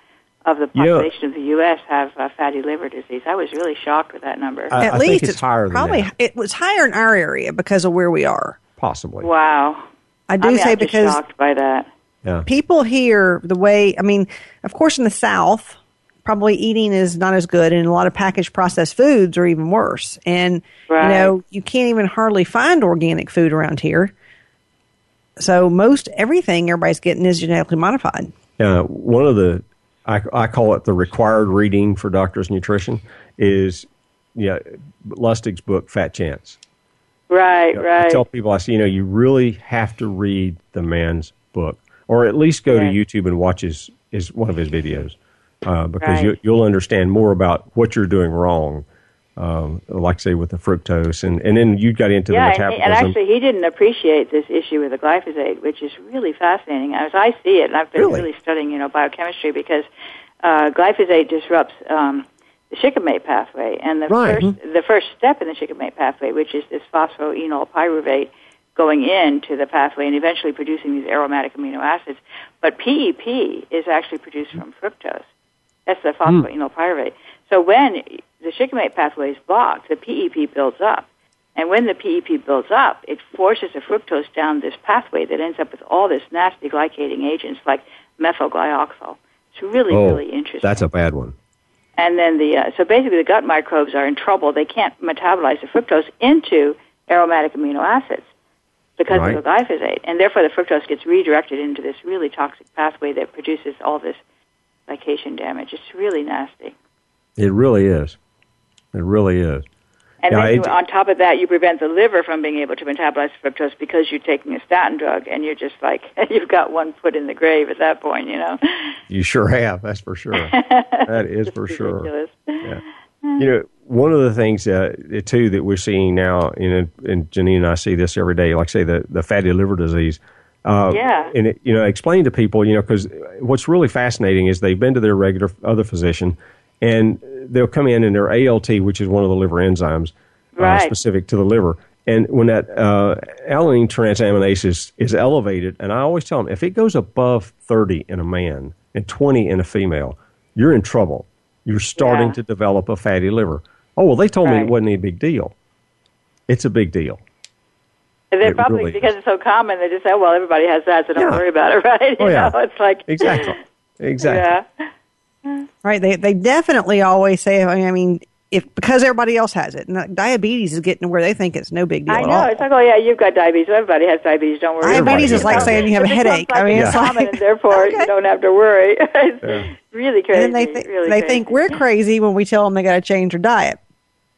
of the You know- population of the U.S. have uh, fatty liver disease. I was really shocked with that number. I- At I think least it's higher than probably that. it was higher in our area because of where we are. Possibly. wow. I do I mean, say I'm just because shocked by that. Yeah. people here the way I mean, of course in the South, probably eating is not as good and a lot of packaged processed foods are even worse. And Right. you know, you can't even hardly find organic food around here. So most everything everybody's getting is genetically modified. Uh, one of the, I, I call it the required reading for doctors' nutrition is, yeah, Lustig's book, Fat Chance. Right, You know, right. I tell people, I say, you know, you really have to read the man's book, or at least go Yeah. to YouTube and watch his, his one of his videos, uh, because Right. you, you'll understand more about what you're doing wrong. Um, like say with the fructose, and, and then you got into yeah, the metabolism. and actually, he didn't appreciate this issue with the glyphosate, which is really fascinating. As I see it, and I've been Really? really, studying, you know, biochemistry because uh, glyphosate disrupts um, the shikimate pathway, and the Right. first the first step in the shikimate pathway, which is this phosphoenol pyruvate going into the pathway and eventually producing these aromatic amino acids. But PEP is actually produced from fructose. That's the phosphoenol pyruvate. So when the shikimate pathway is blocked, the PEP builds up. And when the PEP builds up, it forces the fructose down this pathway that ends up with all this nasty glycating agents like methylglyoxal. It's really, oh, really interesting. that's a bad one. And then the uh, so basically the gut microbes are in trouble. They can't metabolize the fructose into aromatic amino acids because Right. of the glyphosate, and therefore the fructose gets redirected into this really toxic pathway that produces all this glycation damage. It's really nasty. It really is. It really is. And Yeah, then you, on top of that, you prevent the liver from being able to metabolize fructose because you're taking a statin drug, and you're just like you've got one foot in the grave at that point. You know. You sure have. That's for sure. that is for It's sure. ridiculous. Yeah. You know, one of the things uh, too that we're seeing now, know, and Janine and I see this every day. Like say the the fatty liver disease. Uh, Yeah. And it, you know, explain to people, you know, because what's really fascinating is they've been to their regular other physician, and they'll come in and their ALT, which is one of the liver enzymes uh, specific to the liver. And when that uh, alanine transaminase is, is elevated, and I always tell them if it goes above 30 in a man and 20 in a female, you're in trouble. You're starting Yeah. to develop a fatty liver. Oh, well, they told me it wasn't a big deal. It's a big deal. And then It probably really because is. it's so common, they just say, "Well, everybody has that, so don't Yeah. worry about it." Right? Oh, yeah. know, it's like Exactly. Exactly. Yeah. Right? They they definitely always say. I mean, if because everybody else has it, and like, diabetes is getting to where they think it's no big deal I at know. all. It's like, oh yeah, you've got diabetes. Well, everybody has diabetes. Don't worry. Everybody Diabetes has is like saying you have a headache. Like I mean, it's it's common, like and therefore you don't have to worry. it's Yeah. really crazy. and then they th- really they crazy. think we're crazy when we tell them they got to change their diet.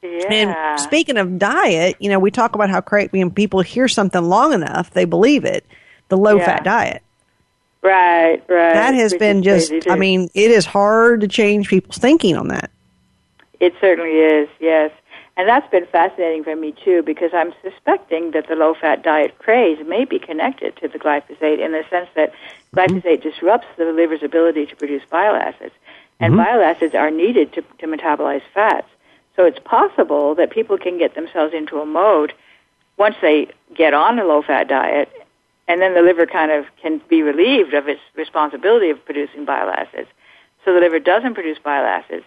Yeah. And speaking of diet, you know, we talk about how crazy when people hear something long enough, they believe it. The low Yeah. fat diet. Right, right. That has Which been just, crazy, I mean, it is hard to change people's thinking on that. It certainly is, yes. And that's been fascinating for me too, because I'm suspecting that the low-fat diet craze may be connected to the glyphosate in the sense that mm-hmm. glyphosate disrupts the liver's ability to produce bile acids, and mm-hmm. bile acids are needed to, to metabolize fats. So it's possible that people can get themselves into a mode once they get on a low-fat diet, and then the liver kind of can be relieved of its responsibility of producing bile acids. So the liver doesn't produce bile acids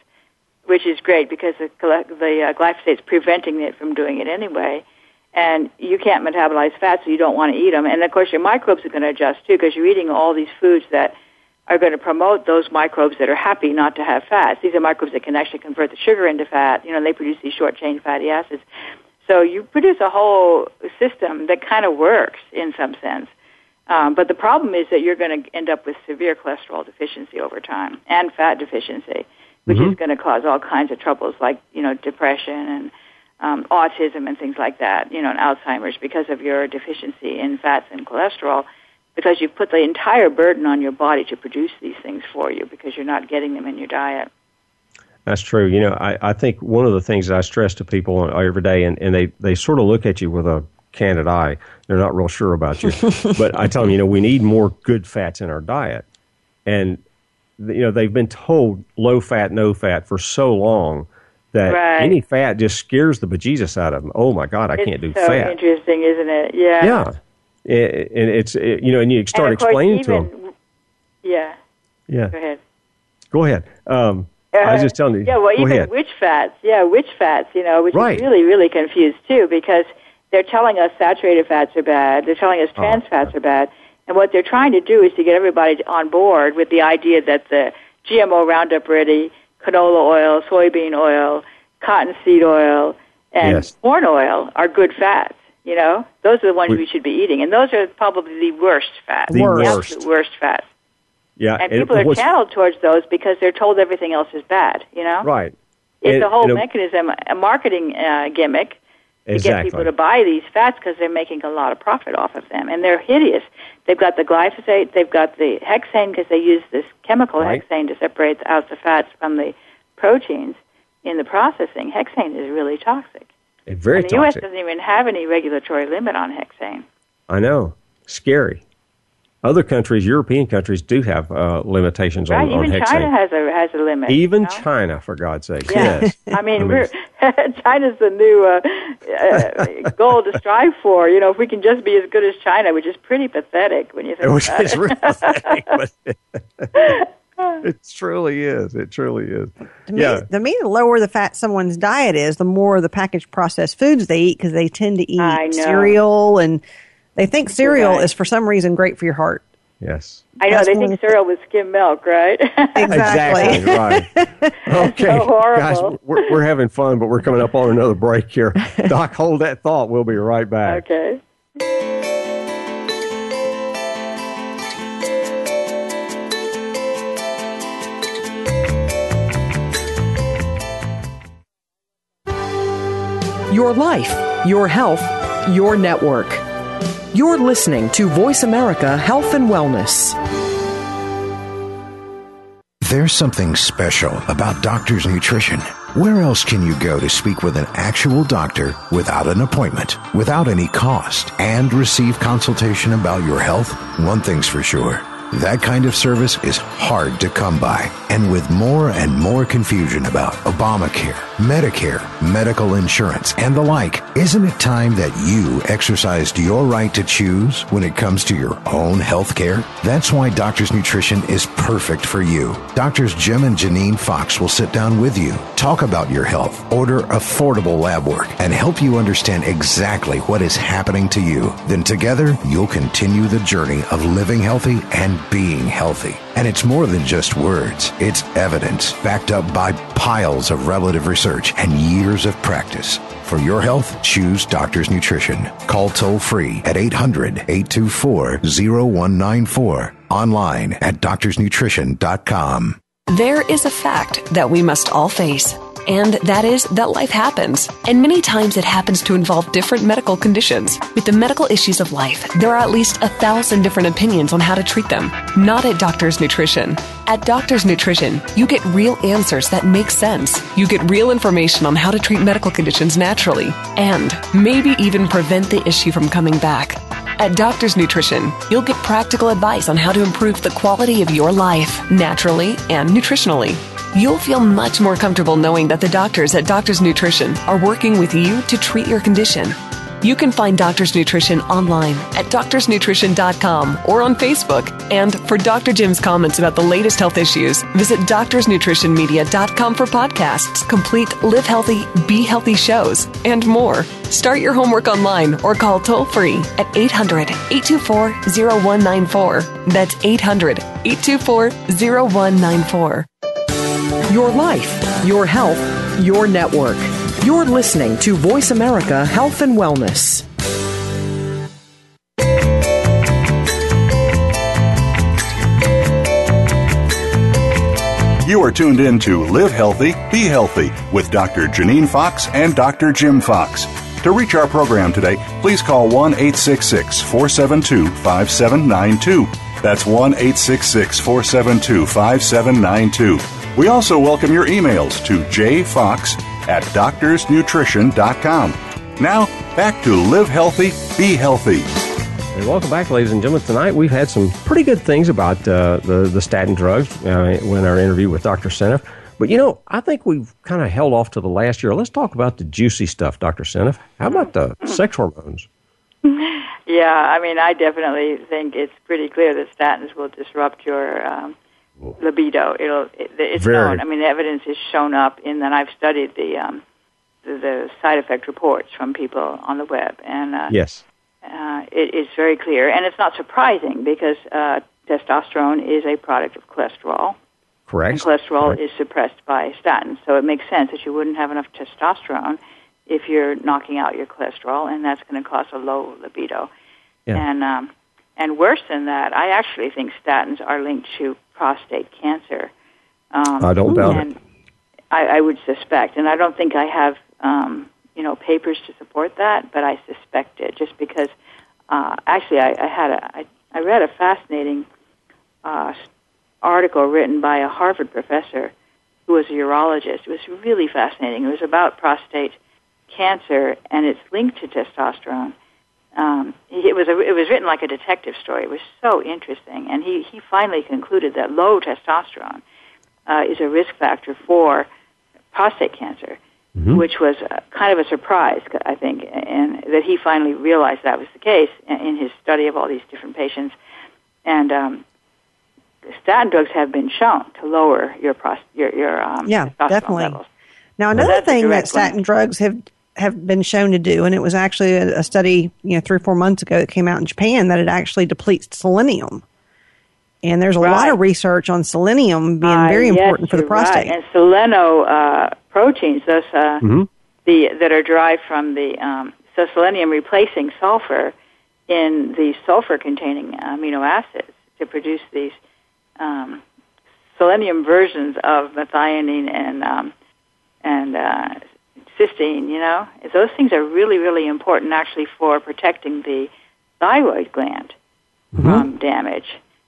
which is great because the, the uh, glyphosate is preventing it from doing it anyway. And you can't metabolize fats, so you don't want to eat them. And of course, your microbes are going to adjust too because you're eating all these foods that are going to promote those microbes that are happy not to have fats. These are microbes that can actually convert the sugar into fat. You know, they produce these short chain fatty acids. So you produce a whole system that kind of works in some sense. Um, but the problem is that you're going to end up with severe cholesterol deficiency over time and fat deficiency which is going to cause all kinds of troubles like you know depression and um, autism and things like that. You know, and Alzheimer's because of your deficiency in fats and cholesterol. Because you've put the entire burden on your body to produce these things for you because you're not getting them in your diet. That's true. You know, I, I think one of the things that I stress to people every day, and, and they, they sort of look at you with a candid eye. They're not real sure about you. but I tell them, you know, we need more good fats in our diet. And, you know, they've been told low fat, no fat for so long that Right. any fat just scares the bejesus out of them. Oh, my God, I can't do it's so fat. interesting, isn't it? Yeah. Yeah. It- and it's, it- you know, and you start and of course, explaining to them. Yeah. Yeah. Go ahead. Go ahead. Um, I was just telling you. Yeah, well, even ahead. which fats. Yeah, which fats. You know, which Right. is really, really confused too, because they're telling us saturated fats are bad. They're telling us Oh, trans fats are bad, and what they're trying to do is to get everybody on board with the idea that the GMO Roundup Ready, canola oil, soybean oil, cottonseed oil, and Yes. corn oil are good fats. You know, those are the ones We- we, should be eating, and those are probably the worst fats. The Worst. worst. worst fats. Yeah. And people are channeled towards those because they're told everything else is bad. You know, Right. it's a whole mechanism, a marketing uh, gimmick to get people to buy these fats because they're making a lot of profit off of them, and they're hideous. They've got the glyphosate, they've got the hexane because they use this chemical Right. hexane to separate out the fats from the proteins in the processing. Hexane is really toxic. It's very and the U.S. doesn't even have any regulatory limit on hexane. I know. Scary. Other countries, European countries, do have uh, limitations Right? on, on Even. China has a has a limit. Even you know? China, for God's sake. Yeah. Yes. I mean, I mean- we're China's the new uh, uh, goal to strive for. You know, if we can just be as good as China, which is pretty pathetic when you think Which about is it. really pathetic, but it truly is. It truly is. To me, Yeah. to me, the lower the fat someone's diet is, the more the packaged processed foods they eat because they tend to eat cereal and they think cereal is for some reason great for your heart. Yes. I know That's they think cereal with skim milk, right? Exactly. right. Okay, so horrible. guys, we're, we're having fun, but we're coming up on another break here. Doc, hold that thought. We'll be right back. okay. Your life, your health, your network. You're listening to Voice America Health and Wellness. There's something special about Doctor's Nutrition. Where else can you go to speak with an actual doctor without an appointment, without any cost, and receive consultation about your health? One thing's for sure. That kind of service is hard to come by. And with more and more confusion about Obamacare, Medicare, medical insurance, and the like, isn't it time that you exercised your right to choose when it comes to your own health care? That's why Doctor's Nutrition is perfect for you. Doctors Jim and Janine Fox will sit down with you, talk about your health, order affordable lab work, and help you understand exactly what is happening to you. Then together, you'll continue the journey of living healthy and being healthy. And it's more than just words. It's evidence backed up by piles of relative research and years of practice. For your health, choose Doctor's Nutrition. Call toll free at 800 824 0194. Online at doctorsnutrition.com. There is a fact that we must all face. And that is that life happens. And many times it happens to involve different medical conditions. With the medical issues of life, there are at least a thousand different opinions on how to treat them. Not at Doctor's Nutrition. At Doctor's Nutrition, you get real answers that make sense. You get real information on how to treat medical conditions naturally, and maybe even prevent the issue from coming back. At Doctor's Nutrition, you'll get practical advice on how to improve the quality of your life naturally and nutritionally. You'll feel much more comfortable knowing that the doctors at Doctor's Nutrition are working with you to treat your condition. You can find Doctor's Nutrition online at doctorsnutrition.com or on Facebook. And for Dr. Jim's comments about the latest health issues, visit doctorsnutritionmedia.com for podcasts, complete Live Healthy, Be Healthy shows, and more. Start your homework online or call toll free at 800 824 0194. That's 800 824 0194. Your life, your health, your network. You're listening to Voice America Health and Wellness. You are tuned in to Live Healthy, Be Healthy with Dr. Janine Fox and Dr. Jim Fox. To reach our program today, please call 1 866 472 5792. That's 1 866 472 5792. We also welcome your emails to jfox at doctorsnutrition.com. Now, back to Live Healthy, Be Healthy. And welcome back, ladies and gentlemen. Tonight we've had some pretty good things about uh, the, the statin drugs uh, in our interview with Dr. Seneff. But you know, I think we've kind of held off to the last year. Let's talk about the juicy stuff, Dr. Seneff. How about the sex hormones? Yeah, I mean, I definitely think it's pretty clear that statins will disrupt your um, libido. It'll it, it's Very. known. I mean, the evidence is shown up in that I've studied the um, the, the side effect reports from people on the web, and uh, Yes. uh, it is very clear. And it's not surprising because uh, testosterone is a product of cholesterol, Correct. and cholesterol Correct. is suppressed by statins. So it makes sense that you wouldn't have enough testosterone if you're knocking out your cholesterol, and that's going to cause a low libido. Yeah. And um, and worse than that, I actually think statins are linked to prostate cancer. Um, I don't doubt it. I, I would suspect, and I don't think I have um, you know papers to support that, but I suspect it just because. Uh, actually, I, I had a I, I read a fascinating uh, article written by a Harvard professor who was a urologist. It was really fascinating. It was about prostate cancer and it's linked to testosterone. Um, it was a, it was written like a detective story. It was so interesting, and he he finally concluded that low testosterone uh, is a risk factor for prostate cancer, which was uh, kind of a surprise, I think, and that he finally realized that was the case in his study of all these different patients. And um, statin drugs have been shown to lower your pros- your your um, Yeah, testosterone definitely. levels. Now, another thing that statin link. drugs have have been shown to do, and it was actually a, a study, you know, three or four months ago that came out in Japan that it actually depletes selenium. And there's a lot of research on selenium being Uh, very yes, important for the you're right. prostate. And seleno uh, proteins, those uh, the that are derived from the um, so selenium replacing sulfur in the sulfur-containing amino acids to produce these um, selenium versions of methionine and um, and uh, cysteine. You know, those things are really really important actually for protecting the thyroid gland from damage.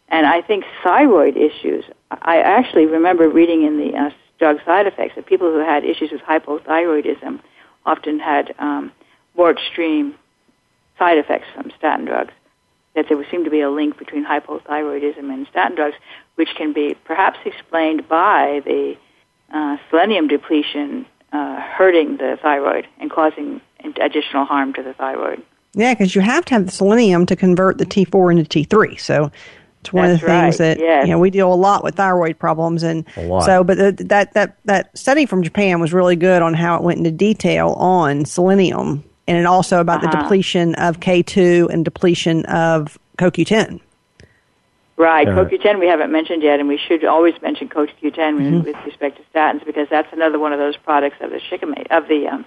And I think thyroid issues, I actually remember reading in the uh, drug side effects that people who had issues with hypothyroidism often had um, more extreme side effects from statin drugs. That there would seem to be a link between hypothyroidism and statin drugs, which can be perhaps explained by the uh, selenium depletion uh, hurting the thyroid and causing additional harm to the thyroid. Yeah, because you have to have the selenium to convert the T4 into T3. So it's one of That's the things right, that yes. you know we deal a lot with thyroid problems, and A lot. so. But the, that that that study from Japan was really good on how it went into detail on selenium, and also about the Uh-huh. depletion of K2 and depletion of CoQ10. Right, Uh, CoQ10 we haven't mentioned yet, and we should always mention CoQ10 with respect to statins because that's another one of those products of the shikimate of the um,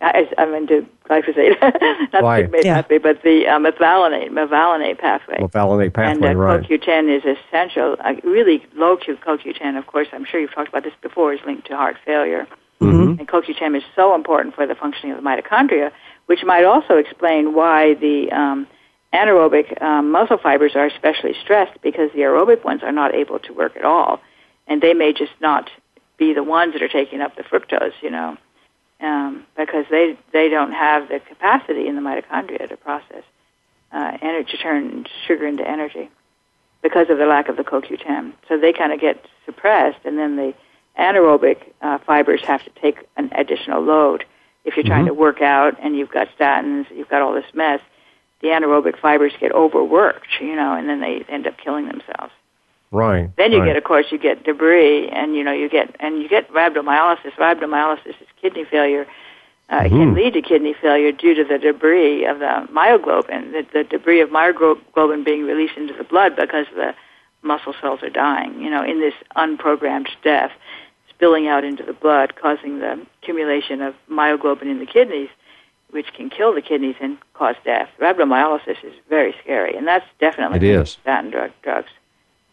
I, I'm into glyphosate, not Why? the shikimate Yeah. pathway, but the um, methvalinate mevalonate pathway. Mevalonate pathway, and uh, right. CoQ10 is essential. Uh, really low CoQ10, of course, I'm sure you've talked about this before, is linked to heart failure. Mm-hmm. And CoQ10 is so important for the functioning of the mitochondria, which might also explain why the um, anaerobic um, muscle fibers are especially stressed because the aerobic ones are not able to work at all, and they may just not be the ones that are taking up the fructose, you know, um, because they they don't have the capacity in the mitochondria to process uh, energy, to turn sugar into energy because of the lack of the CoQ10. So they kind of get suppressed, and then the anaerobic uh, fibers have to take an additional load. If you're mm-hmm. trying to work out and you've got statins, you've got all this mess, the anaerobic fibers get overworked, you know, and then they end up killing themselves. Right. Then you right. get, of course, you get debris, and you know, you get and you get rhabdomyolysis. Rhabdomyolysis is kidney failure. Uh, mm-hmm. It can lead to kidney failure due to the debris of the myoglobin, the, the debris of myoglobin being released into the blood because the muscle cells are dying. You know, in this unprogrammed death, spilling out into the blood, causing the accumulation of myoglobin in the kidneys which can kill the kidneys and cause death. Rhabdomyolysis is very scary, and that's definitely it is. statin drug, drugs.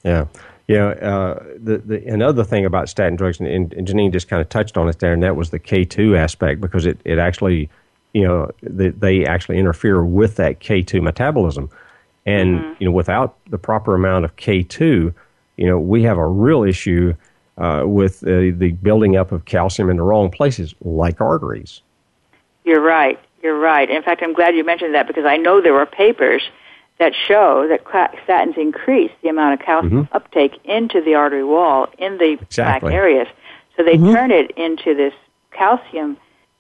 Yeah. Yeah, uh, the, the another thing about statin drugs, and, and Janine just kind of touched on it there, and that was the K2 aspect because it, it actually, you know, the, they actually interfere with that K2 metabolism. And, mm-hmm. you know, without the proper amount of K2, you know, we have a real issue uh, with uh, the building up of calcium in the wrong places, like arteries. You're right. You're right. In fact, I'm glad you mentioned that because I know there were papers that show that statins increase the amount of calcium mm-hmm. uptake into the artery wall in the exactly. plaque areas. So they mm-hmm. turn it into this calcium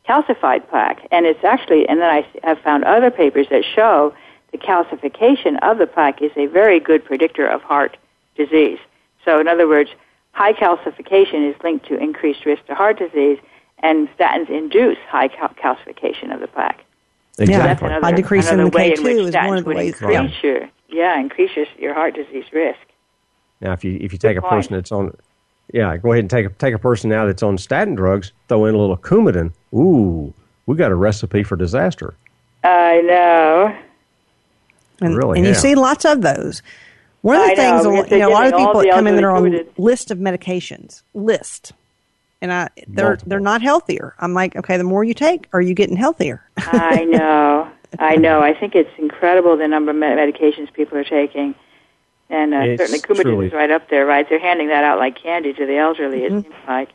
calcified plaque, and it's actually. And then I have found other papers that show the calcification of the plaque is a very good predictor of heart disease. So, in other words, high calcification is linked to increased risk to heart disease, and statins induce high cal- calcification of the plaque. Exactly. So By decreasing the K2 is one of the ways. Increase yeah. your, yeah, increases your your heart disease risk. Now, if you if you take Good a person point. that's on, yeah, go ahead and take a take a person now that's on statin drugs, throw in a little Coumadin. Ooh, we got a recipe for disaster. I know. And, really, and yeah. you see lots of those. One of the I things, know, you know, a lot of people that come in that are on Coumadin. list of medications list and I they're Multiple. they're not healthier. I'm like, okay, the more you take, are you getting healthier? I know. I know. I think it's incredible the number of med- medications people are taking. And uh, certainly Coumadin truly- is right up there, right? They're handing that out like candy to the elderly, it seems like.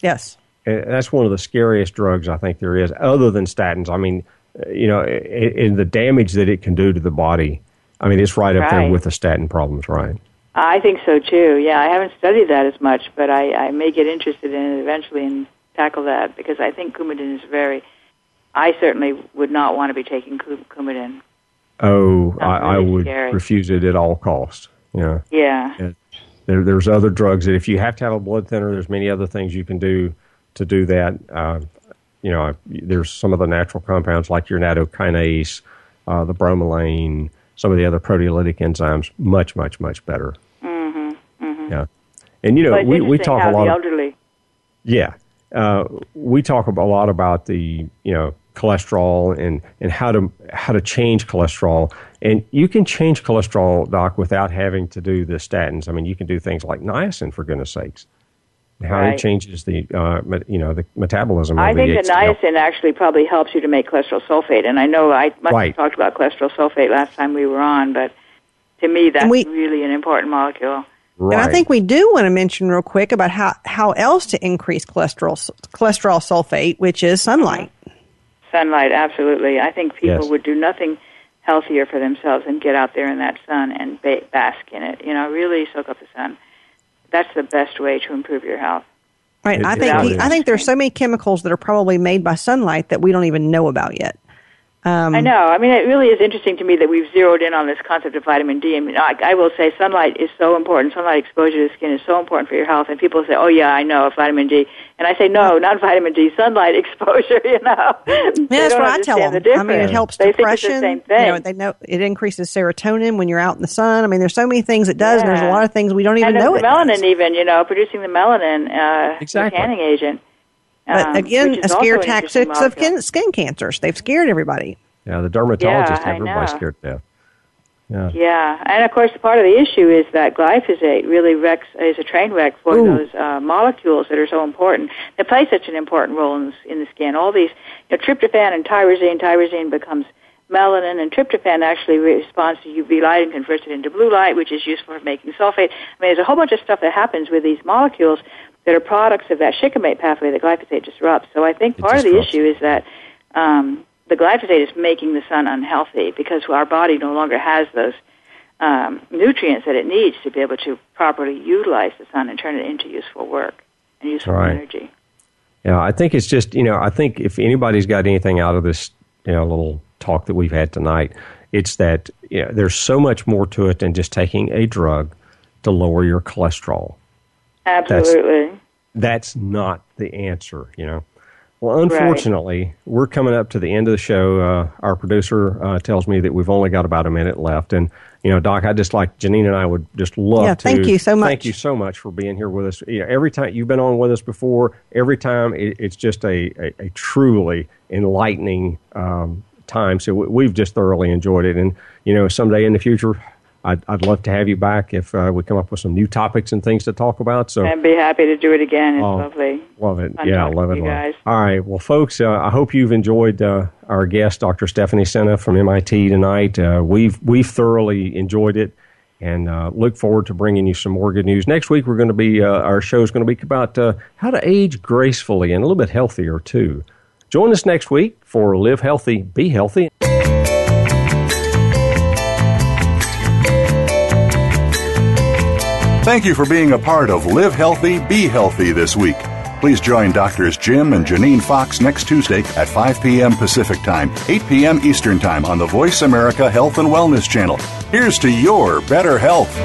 yes. And that's one of the scariest drugs I think there is, other than statins. I mean, uh, you know, in the damage that it can do to the body. I mean, it's right up there with the statin problems, right? I think so too. Yeah, I haven't studied that as much, but I, I may get interested in it eventually and tackle that because I think Coumadin is very. I certainly would not want to be taking Cou- Coumadin. Oh, I, I would scary. refuse it at all costs. Yeah. Yeah. There, there's other drugs that if you have to have a blood thinner, there's many other things you can do to do that. Uh, you know, there's some of the natural compounds like your nattokinase, uh, the bromelain, some of the other proteolytic enzymes, much, much, much better. Mm-hmm. Mm-hmm. Yeah. And you know, we, we talk a lot. the Of, elderly. yeah, uh, we talk a lot about the you know cholesterol and, and how to how to change cholesterol. And you can change cholesterol, doc, without having to do the statins. I mean, you can do things like niacin, for goodness sakes. How Right. it changes the uh, you know the metabolism. I of the think the HDL. niacin actually probably helps you to make cholesterol sulfate, and I know I must Right. have talked about cholesterol sulfate last time we were on, but to me that's we- really an important molecule. Right. And I think we do want to mention real quick about how, how else to increase cholesterol cholesterol sulfate, which is sunlight. Sunlight, absolutely. I think people Yes. would do nothing healthier for themselves than get out there in that sun and ba- bask in it. You know, really soak up the sun. That's the best way to improve your health. Right. It- I think really I is. think there's so many chemicals that are probably made by sunlight that we don't even know about yet. Um, I know. I mean, it really is interesting to me that we've zeroed in on this concept of vitamin D. I mean, I, I will say sunlight is so important. Sunlight exposure to the skin is so important for your health. And people say, "Oh yeah, I know vitamin D," and I say, "No, not vitamin D. Sunlight exposure." You know. Yeah, that's what I tell them. The I mean, it helps they depression. Think it's the same thing. You know, they know it increases serotonin when you're out in the sun. I mean, there's so many things it does. And there's a lot of things we don't even and know it melanin, does. even you know, producing the melanin, uh, Exactly. tanning agent. But um, again, which a scare an tactics of skin, skin cancers. They've scared everybody. Yeah, the dermatologists Yeah, have everybody scared to death. Yeah. Yeah, and of course, part of the issue is that glyphosate really wrecks is a train wreck for Ooh. those uh, molecules that are so important. That play such an important role in the, in the skin. All these, you know, tryptophan and tyrosine. Tyrosine becomes melanin, and tryptophan actually responds to UV light and converts it into blue light, which is useful for making sulfate. I mean, there's a whole bunch of stuff that happens with these molecules that are products of that shikimate pathway that glyphosate disrupts. So I think part of the issue is that um, the glyphosate is making the sun unhealthy because our body no longer has those um, nutrients that it needs to be able to properly utilize the sun and turn it into useful work and useful Right. energy. Yeah, I think it's just you know I think if anybody's got anything out of this you know little talk that we've had tonight, it's that you know, there's so much more to it than just taking a drug to lower your cholesterol. Absolutely. That's not the answer, you know. Well, unfortunately, we're coming up to the end of the show. Uh, our producer uh, tells me that we've only got about a minute left, and you know, Doc, I just like Janine and I would just love Yeah, to thank you so much. Thank you so much for being here with us. You know, every time you've been on with us before, every time it, it's just a, a, a truly enlightening um, time. So we, we've just thoroughly enjoyed it, and you know, someday in the future. I'd, I'd love to have you back if uh, we come up with some new topics and things to talk about. So I'd be happy to do it again. It's Oh, lovely. Love it. Fun yeah, love it. love guys. All right. Well, folks, uh, I hope you've enjoyed uh, our guest, Dr. Stephanie Seneff from MIT tonight. Uh, we've we've thoroughly enjoyed it, and uh, look forward to bringing you some more good news next week. We're going to be uh, our show is going to be about uh, how to age gracefully and a little bit healthier too. Join us next week for Live Healthy, Be Healthy. Thank you for being a part of Live Healthy, Be Healthy this week. Please join Doctors Jim and Janine Fox next Tuesday at 5 p.m. Pacific Time, 8 p.m. Eastern Time on the Voice America Health and Wellness Channel. Here's to your better health.